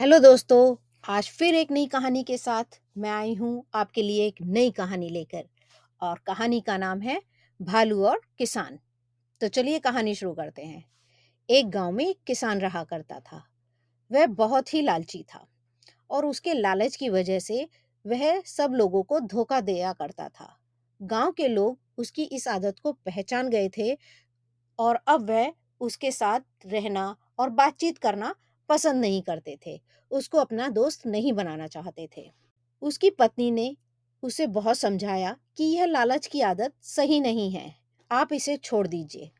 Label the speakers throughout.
Speaker 1: Hello दोस्तों, आज फिर एक नई कहानी के साथ मैं आई हूँ आपके लिए एक नई कहानी लेकर और कहानी का नाम है भालू और किसान। तो चलिए कहानी शुरू करते हैं। एक गाँव में एक किसान रहा करता था। वह बहुत ही लालची था और उसके लालच की वजह से वह सब लोगों को धोखा दिया करता था। गाँव के लोग उसकी इस आदत को पहचान गए थे और अब वह उसके साथ रहना और बातचीत करना पसंद नहीं करते थे, उसको अपना दोस्त नहीं बनाना चाहते थे। उसकी पत्नी ने उसे बहुत समझाया कि यह लालच की आदत सही नहीं है, आप इसे छोड़ दीजिए,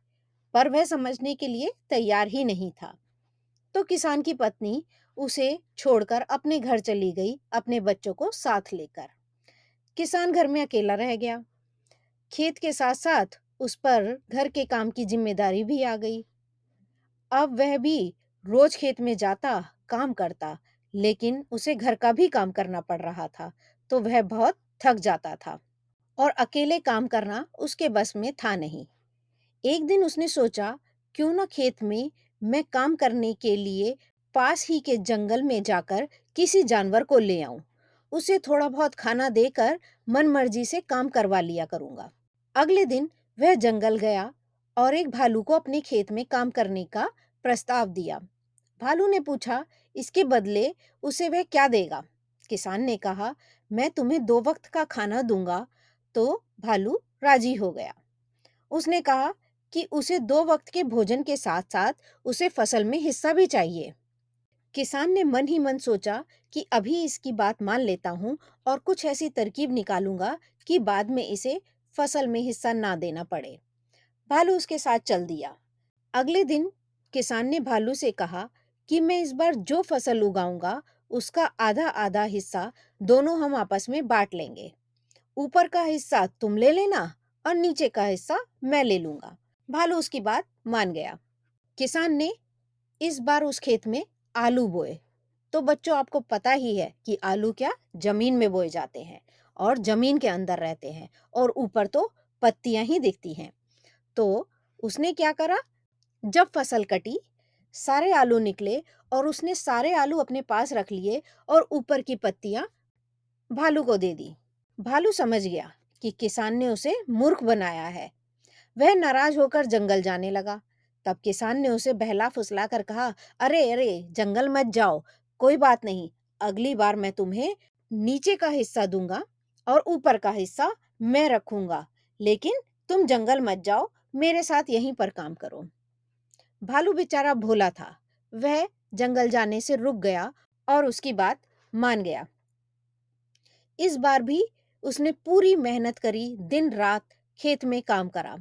Speaker 1: पर वह समझने के लिए तैयार ही नहीं था। तो किसान की पत्नी उसे छोड़कर अपने घर चली गई, अपने बच्चों को साथ लेकर। किसान घर में अकेला रह गया। खेत के साथ साथ उस पर घर के काम की ज़िम्मेदारी भी आ गई। अब वह भी रोज खेत में जाता, काम करता, लेकिन उसे घर का भी काम करना पड़ रहा था तो वह बहुत थक जाता था। और अकेले काम करना उसके बस में था नहीं। एक दिन उसने सोचा, क्यों ना खेत में मैं काम करने के लिए पास ही के जंगल में जाकर किसी जानवर को ले आऊँ। उसे थोड़ा बहुत खाना देकर मन मर्ज़ी से काम करवा लिया करूँगा। अगले दिन वह जंगल गया और एक भालू को अपने खेत में काम करने का प्रस्ताव दिया। भालू ने पूछा, इसके बदले उसे वह क्या देगा? किसान ने कहा, मैं तुम्हें दो वक्त का खाना दूँगा। तो भालू राज़ी हो गया। उसने कहा कि उसे दो वक्त के भोजन के साथ साथ उसे फ़सल में हिस्सा भी चाहिए। किसान ने मन ही मन सोचा कि अभी इसकी बात मान लेता हूँ और कुछ ऐसी तरकीब निकालूँगा कि बाद में इसे फ़सल में हिस्सा ना देना पड़े। भालू उसके साथ चल दिया। अगले दिन किसान ने भालू से कहा कि मैं इस बार जो फ़सल उगाऊँगा, उसका आधा आधा हिस्सा दोनों हम आपस में बांट लेंगे। ऊपर का हिस्सा तुम ले लेना और नीचे का हिस्सा मैं ले लूँगा। भालू उसकी बात मान गया। किसान ने, इस बार उस खेत में आलू बोए। तो बच्चों, आपको पता ही है कि आलू क्या ज़मीन में बोए जाते हैं और ज़मीन के अंदर रहते हैं और ऊपर तो पत्तियाँ ही दिखती हैं। तो उसने क्या करा? जब फ़सल कटी, सारे आलू निकले और उसने सारे आलू अपने पास रख लिए और ऊपर की पत्तियाँ भालू को दे दी। भालू समझ गया कि किसान ने उसे मूर्ख बनाया है। वह नाराज़ होकर जंगल जाने लगा। तब किसान ने उसे बहला फुसला कर कहा, अरे अरे, जंगल मत जाओ, कोई बात नहीं, अगली बार मैं तुम्हें नीचे का हिस्सा दूँगा और ऊपर का हिस्सा मैं रखूँगा, लेकिन तुम जंगल मत जाओ, मेरे साथ यहीं पर काम करो। भालू बेचारा भोला था। वह जंगल जाने से रुक गया और उसकी बात मान गया। इस बार भी उसने पूरी मेहनत करी दिन रात खेत में काम करा।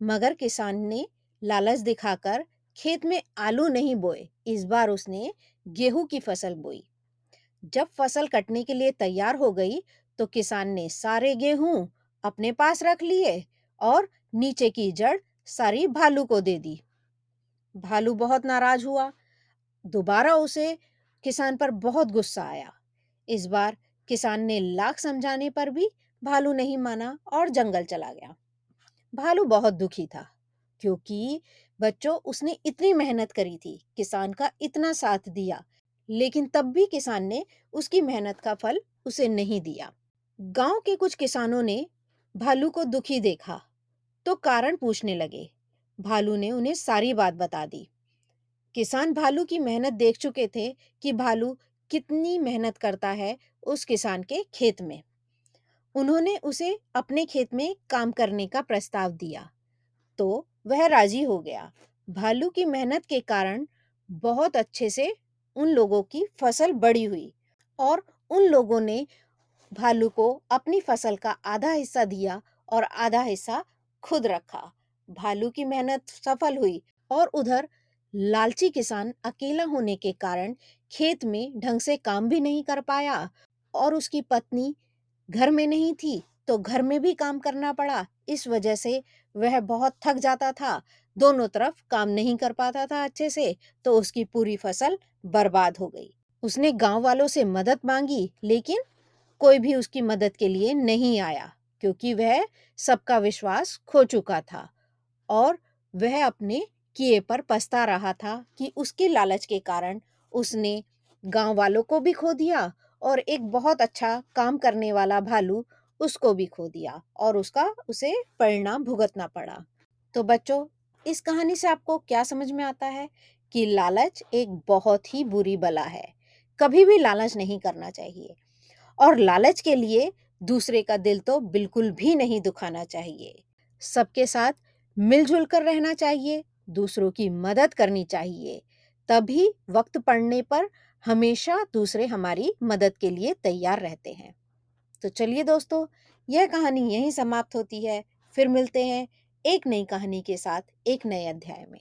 Speaker 1: मगर किसान ने लालच दिखाकर खेत में आलू नहीं बोए। इस बार उसने गेहूँ की फ़सल बोई। जब फ़सल कटने के लिए तैयार हो गई तो किसान ने सारे गेहूँ अपने पास रख लिए और नीचे की जड़ सारी भालू को दे दी। भालू बहुत नाराज़ हुआ। दोबारा उसे किसान पर बहुत गुस्सा आया। इस बार किसान ने लाख समझाने पर भी भालू नहीं माना और जंगल चला गया। भालू बहुत दुखी था, क्योंकि बच्चों, उसने इतनी मेहनत करी थी, किसान का इतना साथ दिया, लेकिन तब भी किसान ने उसकी मेहनत का फल उसे नहीं दिया। गाँव के कुछ किसानों ने भालू को दुखी देखा तो कारण पूछने लगे भालू ने उन्हें सारी बात बता दी। किसान भालू की मेहनत देख चुके थे कि भालू कितनी मेहनत करता है उस किसान के खेत में। उन्होंने उसे अपने खेत में काम करने का प्रस्ताव दिया। तो वह राज़ी हो गया। भालू की मेहनत के कारण बहुत अच्छे से उन लोगों की फ़सल बड़ी हुई और उन लोगों ने भालू को अपनी फ़सल का आधा हिस्सा दिया और आधा हिस्सा खुद रखा। भालू की मेहनत सफल हुई और उधर लालची किसान अकेला होने के कारण खेत में ढंग से काम भी नहीं कर पाया और उसकी पत्नी घर में नहीं थी तो घर में भी काम करना पड़ा। इस वजह से वह बहुत थक जाता था। दोनों तरफ़ काम नहीं कर पाता था अच्छे से तो उसकी पूरी फ़सल बर्बाद हो गई। उसने गाँव वालों से मदद मांगी, लेकिन कोई भी उसकी मदद के लिए नहीं आया, क्योंकि वह सबका विश्वास खो चुका था। और वह अपने किए पर पछता रहा था कि उसके लालच के कारण उसने गाँव वालों को भी खो दिया और एक बहुत अच्छा काम करने वाला भालू उसको भी खो दिया और उसका उसे परिणाम भुगतना पड़ा। तो बच्चों, इस कहानी से आपको क्या समझ में आता है कि लालच एक बहुत ही बुरी बला है। कभी भी लालच नहीं करना चाहिए और लालच के लिए दूसरे का दिल तो बिल्कुल भी नहीं दुखाना चाहिए। सबके साथ मिलजुल कर रहना चाहिए, दूसरों की मदद करनी चाहिए। तभी वक्त पड़ने पर हमेशा दूसरे हमारी मदद के लिए तैयार रहते हैं। तो चलिए दोस्तों, यह कहानी यहीं समाप्त होती है। फिर मिलते हैं एक नई कहानी के साथ, एक नए अध्याय में।